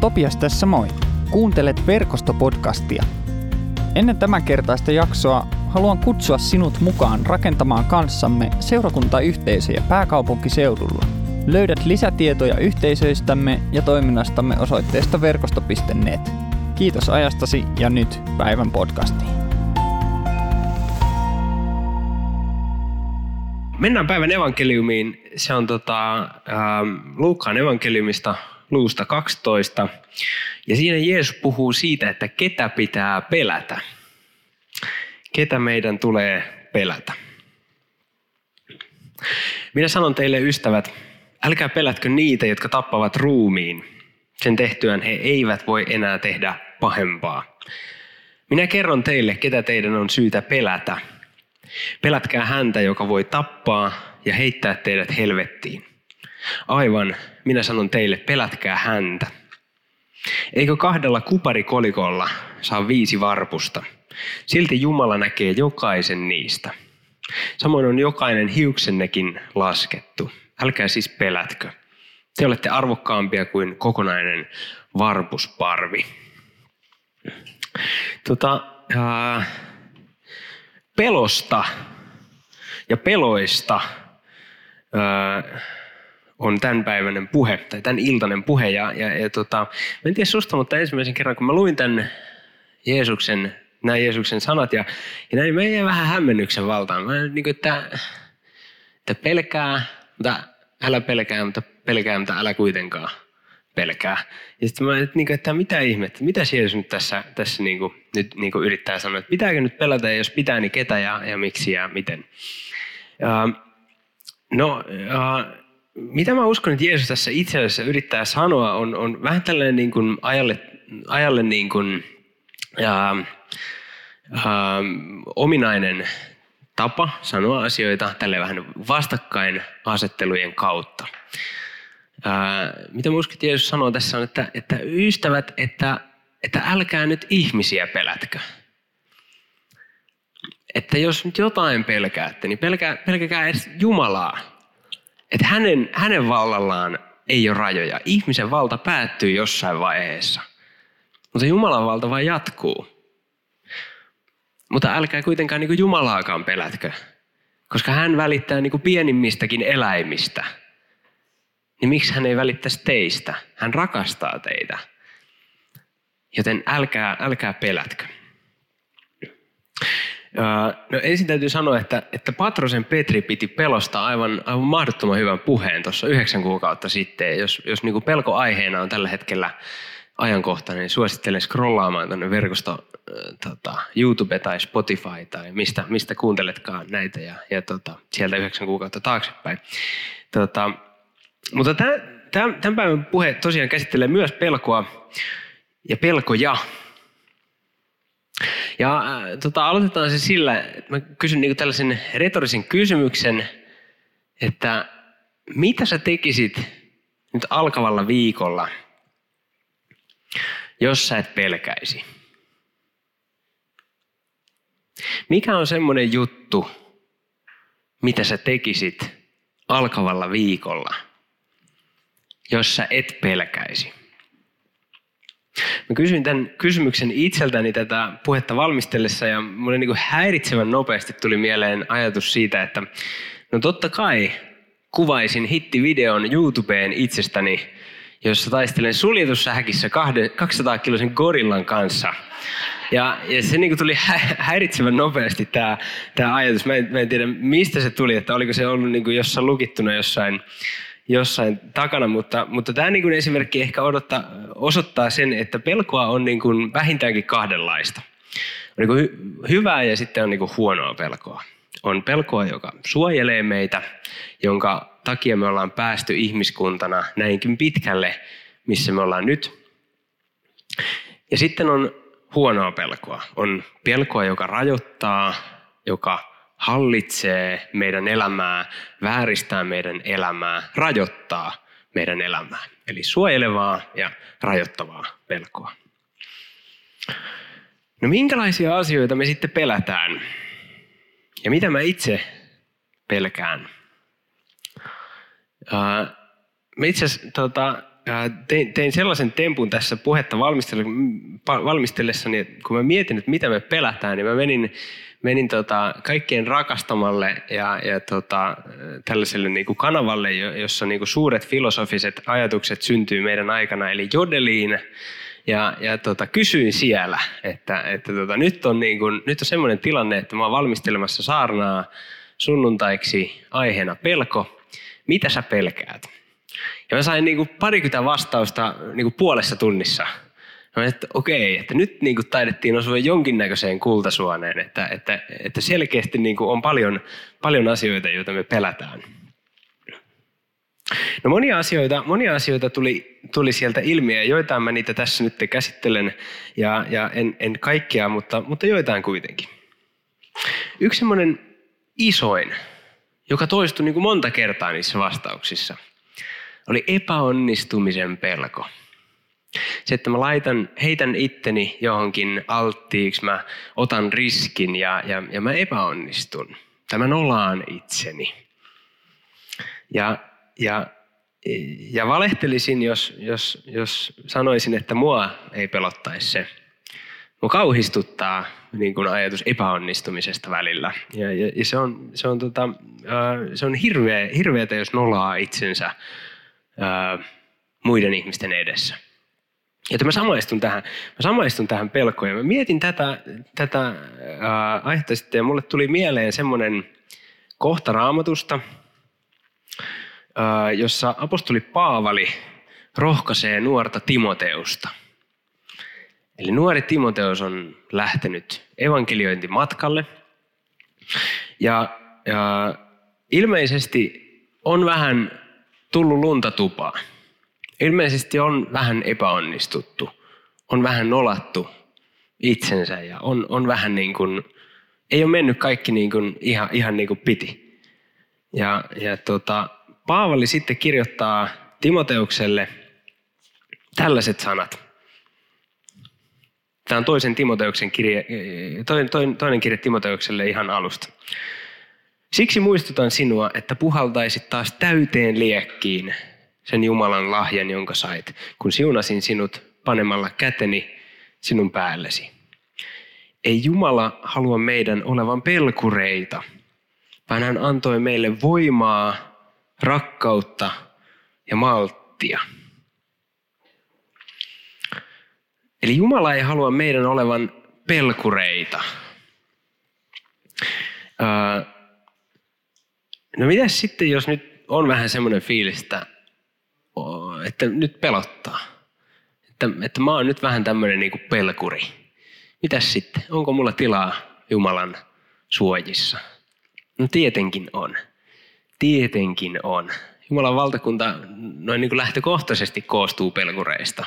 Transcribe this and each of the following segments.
Topias tässä moi. Kuuntelet Verkostopodcastia. Ennen tämän kertaista jaksoa haluan kutsua sinut mukaan rakentamaan kanssamme seurakuntayhteisöjä pääkaupunkiseudulla. Löydät lisätietoja yhteisöistämme ja toiminnastamme osoitteesta verkosto.net. Kiitos ajastasi ja nyt päivän podcastiin. Mennään päivän evankeliumiin. Se on tota, äh, Luukkaan evankeliumista luusta 12. Ja siinä Jeesus puhuu siitä, että ketä pitää pelätä. Ketä meidän tulee pelätä. Minä sanon teille ystävät, älkää pelätkö niitä, jotka tappavat ruumiin. Sen tehtyään he eivät voi enää tehdä pahempaa. Minä kerron teille, ketä teidän on syytä pelätä. Pelätkää häntä, joka voi tappaa ja heittää teidät helvettiin. Aivan, minä sanon teille, pelätkää häntä. Eikö kahdella kuparikolikolla saa viisi varpusta? Silti Jumala näkee jokaisen niistä. Samoin on jokainen hiuksennekin laskettu. Älkää siis pelätkö. Te olette arvokkaampia kuin kokonainen varpusparvi. Tota, ää, pelosta ja peloista ää, on tämänpäiväinen puhe, tai tämän iltainen puhe. Ja, ja, ja tota, mä en tiedä susta, mutta ensimmäisen kerran, kun mä luin tämän Jeesuksen, nämä Jeesuksen sanat, ja, ja näin mä jäin vähän hämmennyksen valtaan. Mä, niin kuin, että, että pelkää, mutta älä pelkää, mutta pelkää, mutta älä kuitenkaan pelkää. Ja sitten mä että, niin kuin, että mitä ihmettä, mitä Jeesus nyt tässä, tässä niin kuin, nyt niin kuin yrittää sanoa, että pitääkö nyt pelätä, ja jos pitää, niin ketä ja, ja miksi ja miten. Ja, no, mitä mä uskon, että Jeesus tässä itse asiassa yrittää sanoa, on, on vähän tällainen niin kuin ajalle, ajalle niin kuin, ja, ja, ominainen tapa sanoa asioita tälle vähän vastakkain asettelujen kautta. Ää, mitä mä uskon, että Jeesus sanoo tässä on, että, että ystävät, että, että älkää nyt ihmisiä pelätkö. Että jos nyt jotain pelkäätte, niin pelkää, pelkäkää edes Jumalaa että hänen, hänen vallallaan ei ole rajoja. Ihmisen valta päättyy jossain vaiheessa. Mutta Jumalan valta vain jatkuu. Mutta älkää kuitenkaan niin Jumalaakaan pelätkö. Koska hän välittää niin pienimmistäkin eläimistä. Niin miksi hän ei välittäisi teistä? Hän rakastaa teitä. Joten älkää, älkää pelätkö. No ensin täytyy sanoa, että, että Patrosen Petri piti pelosta aivan, aivan mahdottoman hyvän puheen tuossa yhdeksän kuukautta sitten. Jos, jos niin pelko aiheena on tällä hetkellä ajankohtainen, niin suosittelen scrollaamaan tuonne verkosto tota, YouTube tai Spotify tai mistä, mistä kuunteletkaan näitä ja, ja tota, sieltä yhdeksän kuukautta taaksepäin. Tota, mutta tämän, tämän päivän puhe tosiaan käsittelee myös pelkoa ja pelkoja. Ja äh, tota, aloitetaan se sillä, että mä kysyn niin tällaisen retorisen kysymyksen, että mitä sä tekisit nyt alkavalla viikolla, jos sä et pelkäisi? Mikä on semmoinen juttu, mitä sä tekisit alkavalla viikolla, jos sä et pelkäisi? Mä kysyin tämän kysymyksen itseltäni tätä puhetta valmistellessa ja mulle niin häiritsevän nopeasti tuli mieleen ajatus siitä, että no totta kai kuvaisin hittivideon YouTubeen itsestäni, jossa taistelen suljetussa häkissä 200 kiloisen gorillan kanssa. Ja, ja se niin tuli häiritsevän nopeasti tämä, tämä ajatus. Mä en, mä en tiedä, mistä se tuli, että oliko se ollut niin jossain lukittuna jossain jossain takana, mutta, mutta tämä niin kuin esimerkki ehkä odottaa, osoittaa sen, että pelkoa on niin kuin vähintäänkin kahdenlaista. On niin kuin hy- hyvää ja sitten on niin kuin huonoa pelkoa. On pelkoa, joka suojelee meitä, jonka takia me ollaan päästy ihmiskuntana näinkin pitkälle, missä me ollaan nyt. Ja sitten on huonoa pelkoa. On pelkoa, joka rajoittaa, joka hallitsee meidän elämää, vääristää meidän elämää, rajoittaa meidän elämää. Eli suojelevaa ja rajoittavaa pelkoa. No minkälaisia asioita me sitten pelätään? Ja mitä mä itse pelkään? Mä itse asiassa tota, tein, tein sellaisen tempun tässä puhetta valmistellessani, että kun mä mietin, että mitä me pelätään, niin mä menin, menin tota, kaikkien rakastamalle ja, ja tota, tällaiselle niin kuin kanavalle, jossa niin kuin suuret filosofiset ajatukset syntyy meidän aikana, eli Jodeliin. Ja, ja tota, kysyin siellä, että, että tota, nyt on, niin kuin, nyt on semmoinen tilanne, että mä oon valmistelemassa saarnaa sunnuntaiksi aiheena pelko. Mitä sä pelkäät? Ja mä sain niin kuin parikymmentä vastausta niin kuin puolessa tunnissa. Mä että okei, että nyt niin kuin taidettiin osua jonkinnäköiseen kultasuoneen, että, että, että selkeästi niin kuin on paljon, paljon asioita, joita me pelätään. No monia asioita, monia asioita tuli, tuli sieltä ilmi ja joitain mä niitä tässä nyt käsittelen ja, ja en, en kaikkia, mutta, mutta joitain kuitenkin. Yksi semmoinen isoin, joka toistui niin kuin monta kertaa niissä vastauksissa, oli epäonnistumisen pelko. Se, että mä laitan, heitän itteni johonkin alttiiksi, mä otan riskin ja, ja, ja mä epäonnistun. Tai mä nolaan itseni. Ja, ja, ja valehtelisin, jos, jos, jos sanoisin, että mua ei pelottaisi se. Mua kauhistuttaa niin kuin ajatus epäonnistumisesta välillä. Ja, ja, ja se on, se on, tota, se on hirveä, hirveätä, jos nolaa itsensä muiden ihmisten edessä. Joten mä samaistun tähän, mä samaistun tähän pelkoon mä mietin tätä, tätä ää, aihetta sitten ja mulle tuli mieleen semmoinen kohta raamatusta, jossa apostoli Paavali rohkaisee nuorta Timoteusta. Eli nuori Timoteus on lähtenyt evankeliointimatkalle ja, ja ilmeisesti on vähän tullut lunta tupaan ilmeisesti on vähän epäonnistuttu, on vähän nolattu itsensä ja on, on vähän niin kuin, ei ole mennyt kaikki niin kuin ihan, ihan niin kuin piti. Ja, ja tota, Paavali sitten kirjoittaa Timoteukselle tällaiset sanat. Tämä on toisen Timoteuksen kirje, toinen, toinen, toinen kirje Timoteukselle ihan alusta. Siksi muistutan sinua, että puhaltaisit taas täyteen liekkiin sen Jumalan lahjan, jonka sait, kun siunasin sinut panemalla käteni sinun päällesi. Ei Jumala halua meidän olevan pelkureita, vaan hän antoi meille voimaa, rakkautta ja malttia. Eli Jumala ei halua meidän olevan pelkureita. No mitäs sitten, jos nyt on vähän semmoinen fiilis, että että nyt pelottaa. Että, että mä oon nyt vähän tämmöinen niin kuin pelkuri. Mitäs sitten? Onko mulla tilaa Jumalan suojissa? No tietenkin on. Tietenkin on. Jumalan valtakunta noin niin kuin lähtökohtaisesti koostuu pelkureista.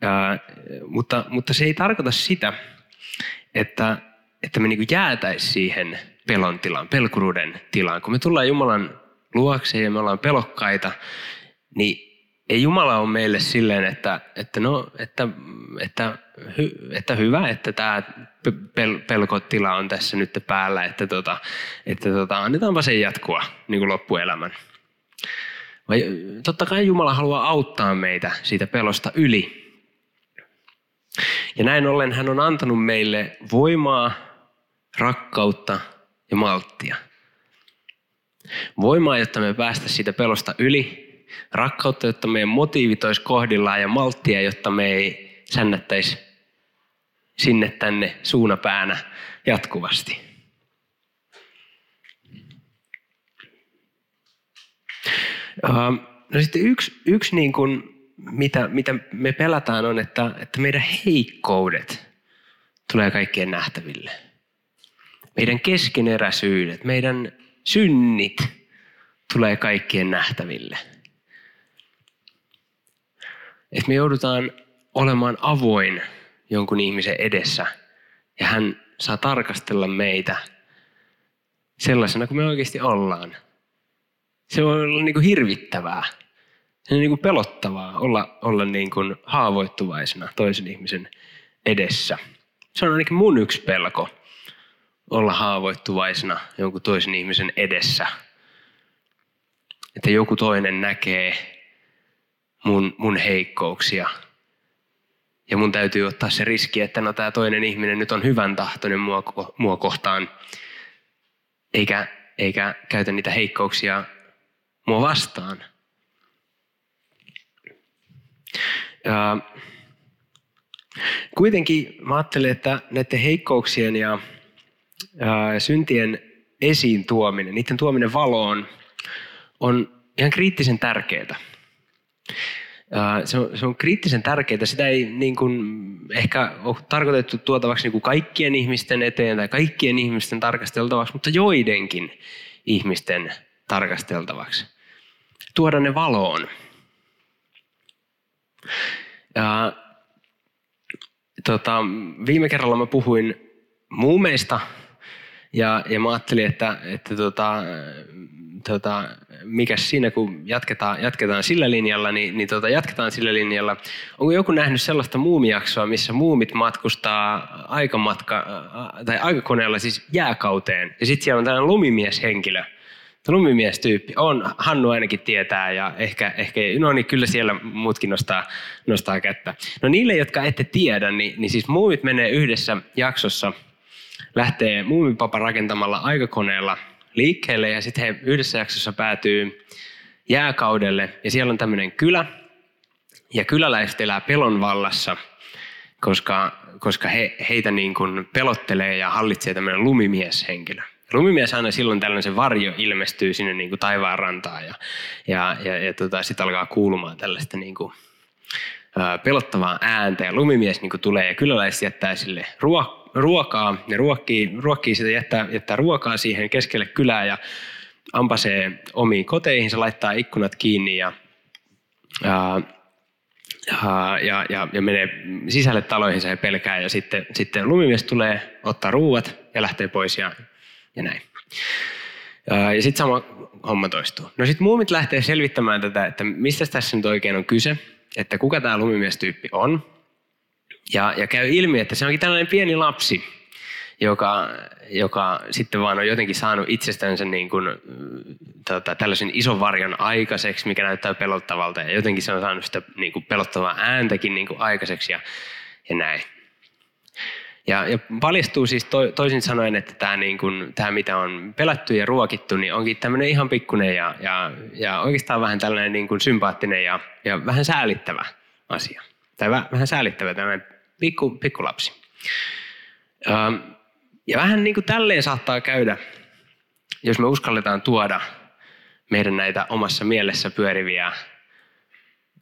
Ää, mutta, mutta se ei tarkoita sitä, että, että me niin jäätäisiin siihen pelon tilaan, pelkuruuden tilaan. Kun me tullaan Jumalan luokse ja me ollaan pelokkaita, niin ei Jumala ole meille silleen, että, että, no, että, että, hy, että hyvä, että tämä pel, pelkotila on tässä nyt päällä, että, tota, että tota, annetaanpa sen jatkua niin kuin loppuelämän. Vai, totta kai Jumala haluaa auttaa meitä siitä pelosta yli. Ja näin ollen hän on antanut meille voimaa, rakkautta ja malttia. Voimaa, jotta me päästä siitä pelosta yli rakkautta, jotta meidän motiivit olisi kohdillaan ja malttia, jotta me ei sännättäisi sinne tänne suunapäänä jatkuvasti. No sitten yksi, yksi niin kuin, mitä, mitä me pelataan on, että, että meidän heikkoudet tulee kaikkien nähtäville. Meidän keskeneräisyydet, meidän synnit tulee kaikkien nähtäville. Että me joudutaan olemaan avoin jonkun ihmisen edessä ja hän saa tarkastella meitä sellaisena kuin me oikeasti ollaan. Se voi olla niin kuin hirvittävää. Se on niin kuin pelottavaa olla, olla niin kuin haavoittuvaisena toisen ihmisen edessä. Se on ainakin mun yksi pelko, olla haavoittuvaisena jonkun toisen ihmisen edessä. Että joku toinen näkee mun, mun heikkouksia. Ja mun täytyy ottaa se riski, että no tämä toinen ihminen nyt on hyvän tahtoinen mua, mua kohtaan, eikä, eikä käytä niitä heikkouksia mua vastaan. Ja kuitenkin mä ajattelen, että näiden heikkouksien ja, syntien esiin tuominen, niiden tuominen valoon on ihan kriittisen tärkeää. Se on, se on kriittisen tärkeää. Sitä ei niin kuin, ehkä ole tarkoitettu tuotavaksi niin kuin kaikkien ihmisten eteen tai kaikkien ihmisten tarkasteltavaksi, mutta joidenkin ihmisten tarkasteltavaksi. Tuoda ne valoon. Ja, tota, viime kerralla mä puhuin muumeista ja, ja mä ajattelin, että, että tota, tota, mikä siinä, kun jatketaan, jatketaan sillä linjalla, niin, niin tota, jatketaan sillä linjalla. Onko joku nähnyt sellaista muumijaksoa, missä muumit matkustaa aikamatka, tai aikakoneella siis jääkauteen, ja sitten siellä on tällainen lumimieshenkilö, lumimiestyyppi. On, Hannu ainakin tietää ja ehkä, ehkä no niin kyllä siellä muutkin nostaa, nostaa kättä. No niille, jotka ette tiedä, niin, niin siis muumit menee yhdessä jaksossa, lähtee muumipapa rakentamalla aikakoneella liikkeelle ja sitten he yhdessä jaksossa päätyy jääkaudelle ja siellä on tämmöinen kylä ja kyläläiset elää pelon vallassa, koska, koska he, heitä niin kuin pelottelee ja hallitsee tämmöinen lumimieshenkilö. Lumimies aina silloin tällöin se varjo ilmestyy sinne niin kuin taivaan rantaan ja, ja, ja, ja tota, sitten alkaa kuulumaan tällaista niin kuin, pelottavaa ääntä ja lumimies niin kuin tulee ja kyläläiset jättää sille ruo, ruokaa ja ruokkii, ruokkii sitä, jättää, jättää ruokaa siihen keskelle kylää ja ampasee omiin koteihin, se laittaa ikkunat kiinni ja, ja ja, ja, ja, menee sisälle taloihin ja pelkää ja sitten, sitten lumimies tulee, ottaa ruuat ja lähtee pois ja ja näin. Ja sitten sama homma toistuu. No sitten muumit lähtee selvittämään tätä, että mistä tässä nyt oikein on kyse, että kuka tämä lumimiestyyppi on. Ja, ja käy ilmi, että se onkin tällainen pieni lapsi, joka, joka sitten vaan on jotenkin saanut itsestänsä niin kuin, tota, tällaisen ison varjon aikaiseksi, mikä näyttää pelottavalta. Ja jotenkin se on saanut sitä niin kuin pelottavaa ääntäkin niin kuin aikaiseksi ja, ja näin. Ja, ja paljastuu siis to, toisin sanoen, että tämä, niin kuin, tämä, mitä on pelätty ja ruokittu, niin onkin tämmöinen ihan pikkuinen ja, ja, ja oikeastaan vähän tällainen niin kuin sympaattinen ja, ja vähän säälittävä asia. Tai vähän säälittävä tämmöinen pikku, pikkulapsi. Ja, ja vähän niin kuin tälleen saattaa käydä, jos me uskalletaan tuoda meidän näitä omassa mielessä pyöriviä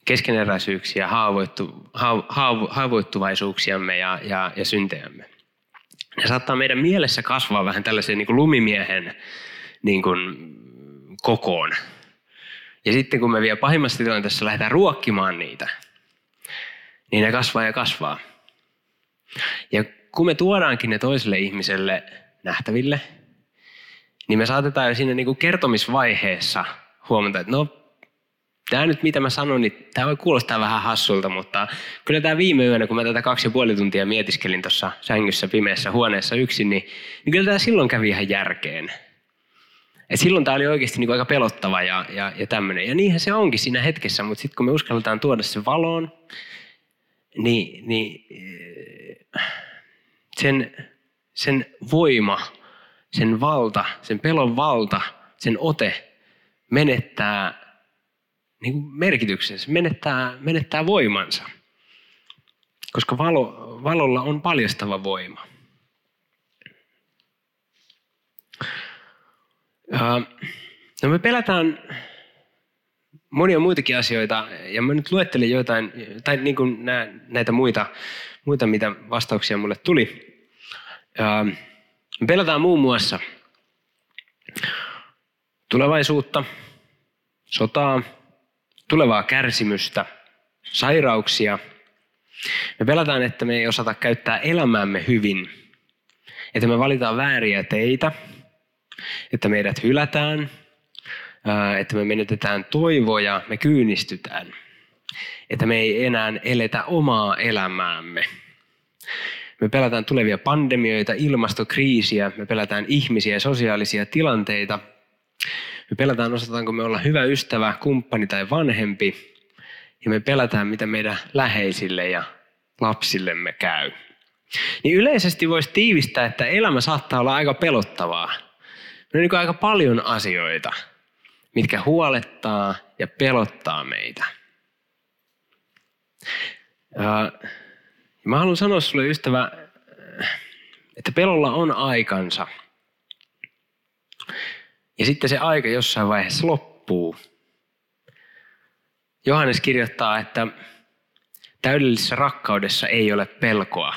keskeneräisyyksiä, haavoittu, haavo, haavoittuvaisuuksiamme ja, ja, ja syntejämme. Ne saattaa meidän mielessä kasvaa vähän tällaisen niin lumimiehen niin kuin, kokoon. Ja sitten kun me vielä pahimmassa tilanteessa lähdetään ruokkimaan niitä, niin ne kasvaa ja kasvaa. Ja kun me tuodaankin ne toiselle ihmiselle nähtäville, niin me saatetaan jo siinä niin kuin kertomisvaiheessa huomata, että no tämä nyt mitä mä sanon, niin tämä voi kuulostaa vähän hassulta, mutta kyllä tämä viime yönä, kun mä tätä kaksi ja puoli tuntia mietiskelin tuossa sängyssä pimeässä huoneessa yksin, niin, niin kyllä tämä silloin kävi ihan järkeen. Et silloin tämä oli oikeasti niin kuin aika pelottava ja, ja, ja tämmöinen. Ja niinhän se onkin siinä hetkessä, mutta sitten kun me uskalletaan tuoda se valoon, niin, niin sen, sen voima, sen valta, sen pelon valta, sen ote menettää niin kuin merkityksensä, menettää, menettää voimansa. Koska valo, valolla on paljastava voima. No me pelätään monia muitakin asioita, ja mä nyt luettelin jotain, tai niin kuin näitä muita, muita, mitä vastauksia mulle tuli. Me pelätään muun muassa tulevaisuutta, sotaa, tulevaa kärsimystä, sairauksia. Me pelataan, että me ei osata käyttää elämäämme hyvin, että me valitaan vääriä teitä, että meidät hylätään, että me menetetään toivoja, me kyynistytään, että me ei enää eletä omaa elämäämme. Me pelataan tulevia pandemioita, ilmastokriisiä, me pelätään ihmisiä ja sosiaalisia tilanteita – me pelätään, osataanko me olla hyvä ystävä, kumppani tai vanhempi. ja me pelätään, mitä meidän läheisille ja lapsillemme käy. Niin yleisesti voisi tiivistää, että elämä saattaa olla aika pelottavaa. On niin aika paljon asioita, mitkä huolettaa ja pelottaa meitä. Mä haluan sanoa sulle ystävä, että pelolla on aikansa. Ja sitten se aika jossain vaiheessa loppuu. Johannes kirjoittaa, että täydellisessä rakkaudessa ei ole pelkoa.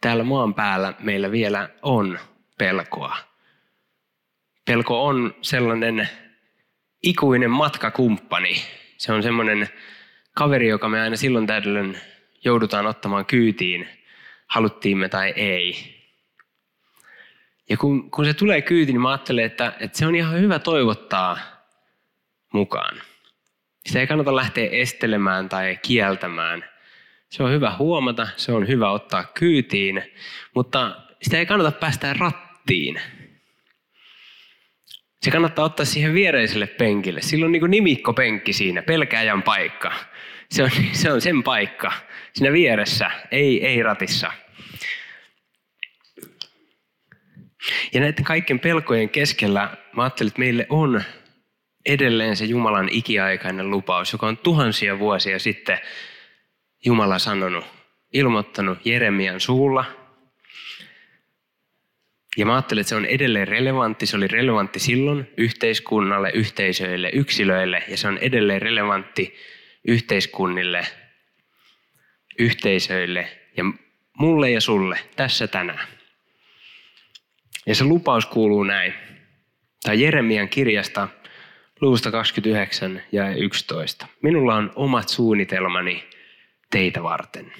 Täällä maan päällä meillä vielä on pelkoa. Pelko on sellainen ikuinen matkakumppani. Se on semmoinen kaveri, joka me aina silloin täydellön joudutaan ottamaan kyytiin, haluttiin me tai ei. Ja kun, kun se tulee kyytiin, niin mä ajattelen, että, että se on ihan hyvä toivottaa mukaan. Sitä ei kannata lähteä estelemään tai kieltämään. Se on hyvä huomata, se on hyvä ottaa kyytiin, mutta sitä ei kannata päästä rattiin. Se kannattaa ottaa siihen viereiselle penkille. Silloin niin nimikkopenkki siinä, pelkääjän paikka. Se on, se on sen paikka. Siinä vieressä, ei, ei ratissa. Ja näiden kaikkien pelkojen keskellä mä ajattelin, että meille on edelleen se Jumalan ikiaikainen lupaus, joka on tuhansia vuosia sitten Jumala sanonut, ilmoittanut Jeremian suulla. Ja mä ajattelin, että se on edelleen relevantti. Se oli relevantti silloin yhteiskunnalle, yhteisöille, yksilöille ja se on edelleen relevantti yhteiskunnille, yhteisöille ja mulle ja sulle tässä tänään. Ja se lupaus kuuluu näin. Tai Jeremian kirjasta luvusta 29 ja 11. Minulla on omat suunnitelmani teitä varten,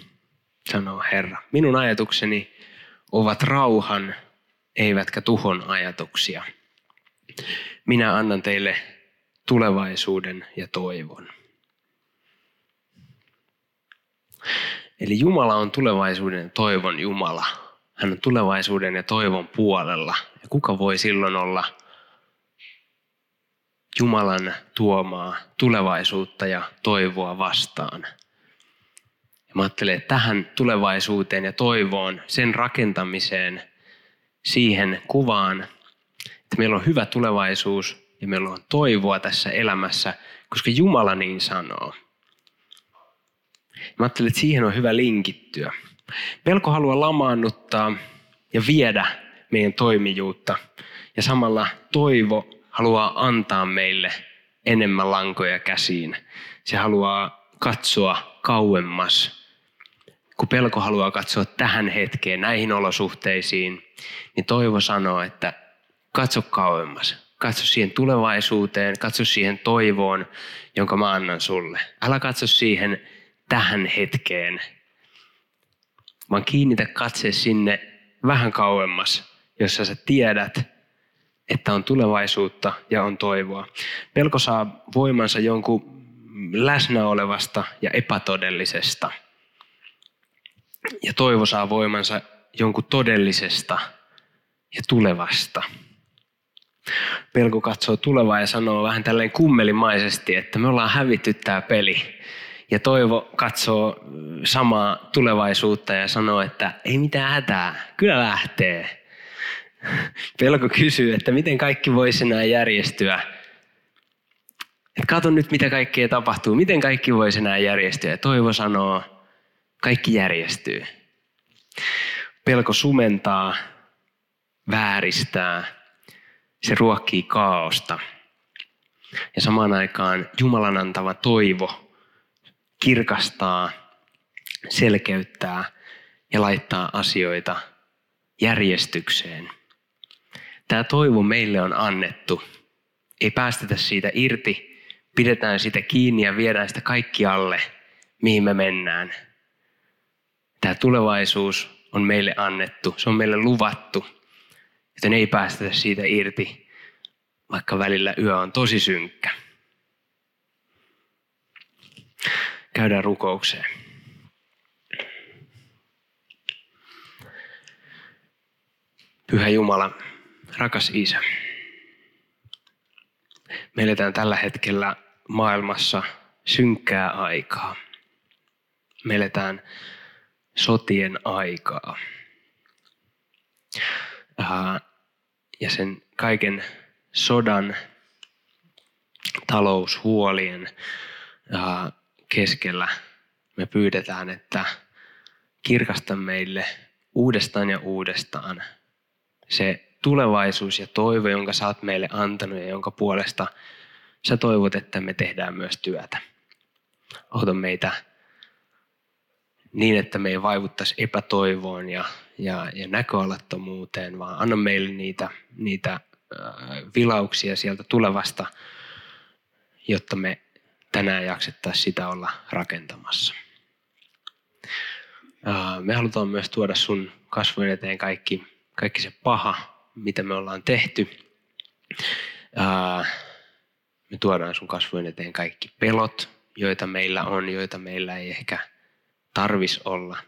sanoo Herra. Minun ajatukseni ovat rauhan, eivätkä tuhon ajatuksia. Minä annan teille tulevaisuuden ja toivon. Eli Jumala on tulevaisuuden toivon Jumala. Hän on tulevaisuuden ja toivon puolella. Ja kuka voi silloin olla Jumalan tuomaa tulevaisuutta ja toivoa vastaan? Ja mä ajattelen, että tähän tulevaisuuteen ja toivoon, sen rakentamiseen, siihen kuvaan, että meillä on hyvä tulevaisuus ja meillä on toivoa tässä elämässä, koska Jumala niin sanoo. Mä ajattelin, että siihen on hyvä linkittyä. Pelko haluaa lamaannuttaa ja viedä meidän toimijuutta. Ja samalla toivo haluaa antaa meille enemmän lankoja käsiin. Se haluaa katsoa kauemmas. Kun pelko haluaa katsoa tähän hetkeen, näihin olosuhteisiin, niin toivo sanoo, että katso kauemmas. Katso siihen tulevaisuuteen, katso siihen toivoon, jonka mä annan sulle. Älä katso siihen tähän hetkeen, vaan kiinnitä katse sinne vähän kauemmas, jossa sä tiedät, että on tulevaisuutta ja on toivoa. Pelko saa voimansa jonkun läsnä olevasta ja epätodellisesta. Ja toivo saa voimansa jonkun todellisesta ja tulevasta. Pelko katsoo tulevaa ja sanoo vähän tälleen kummelimaisesti, että me ollaan hävitty tämä peli. Ja toivo katsoo samaa tulevaisuutta ja sanoo, että ei mitään hätää, kyllä lähtee. Pelko kysyy, että miten kaikki voisi enää järjestyä. Et kato nyt, mitä kaikkea tapahtuu, miten kaikki voisi enää järjestyä. Ja toivo sanoo, kaikki järjestyy. Pelko sumentaa, vääristää, se ruokkii kaaosta. Ja samaan aikaan Jumalan antava toivo kirkastaa, selkeyttää ja laittaa asioita järjestykseen. Tämä toivo meille on annettu. Ei päästetä siitä irti, pidetään sitä kiinni ja viedään sitä kaikkialle, mihin me mennään. Tämä tulevaisuus on meille annettu, se on meille luvattu, joten ei päästetä siitä irti, vaikka välillä yö on tosi synkkä. Käydään rukoukseen. Pyhä Jumala, rakas Isä. Me eletään tällä hetkellä maailmassa, synkkää aikaa. Me eletään sotien aikaa. Ja sen kaiken sodan, taloushuolien keskellä me pyydetään, että kirkasta meille uudestaan ja uudestaan se tulevaisuus ja toivo, jonka sä oot meille antanut ja jonka puolesta sä toivot, että me tehdään myös työtä. Auta meitä niin, että me ei vaivuttaisi epätoivoon ja, ja, ja näköalattomuuteen, vaan anna meille niitä, niitä vilauksia sieltä tulevasta, jotta me tänään jaksettaisiin sitä olla rakentamassa. Me halutaan myös tuoda sun kasvojen eteen kaikki, kaikki se paha, mitä me ollaan tehty. Me tuodaan sun kasvojen eteen kaikki pelot, joita meillä on, joita meillä ei ehkä tarvis olla.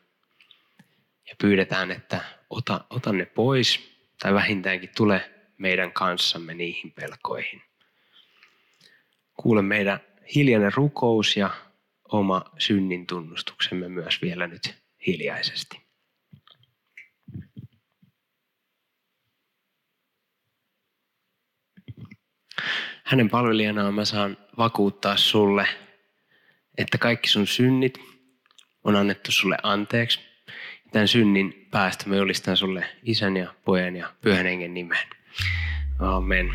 Ja pyydetään, että ota, ota ne pois tai vähintäänkin tule meidän kanssamme niihin pelkoihin. Kuule meidän hiljainen rukous ja oma synnin tunnustuksemme myös vielä nyt hiljaisesti. Hänen palvelijanaan mä saan vakuuttaa sulle, että kaikki sun synnit on annettu sulle anteeksi. Tämän synnin päästä mä julistan sulle isän ja pojan ja pyhän hengen nimen. Amen.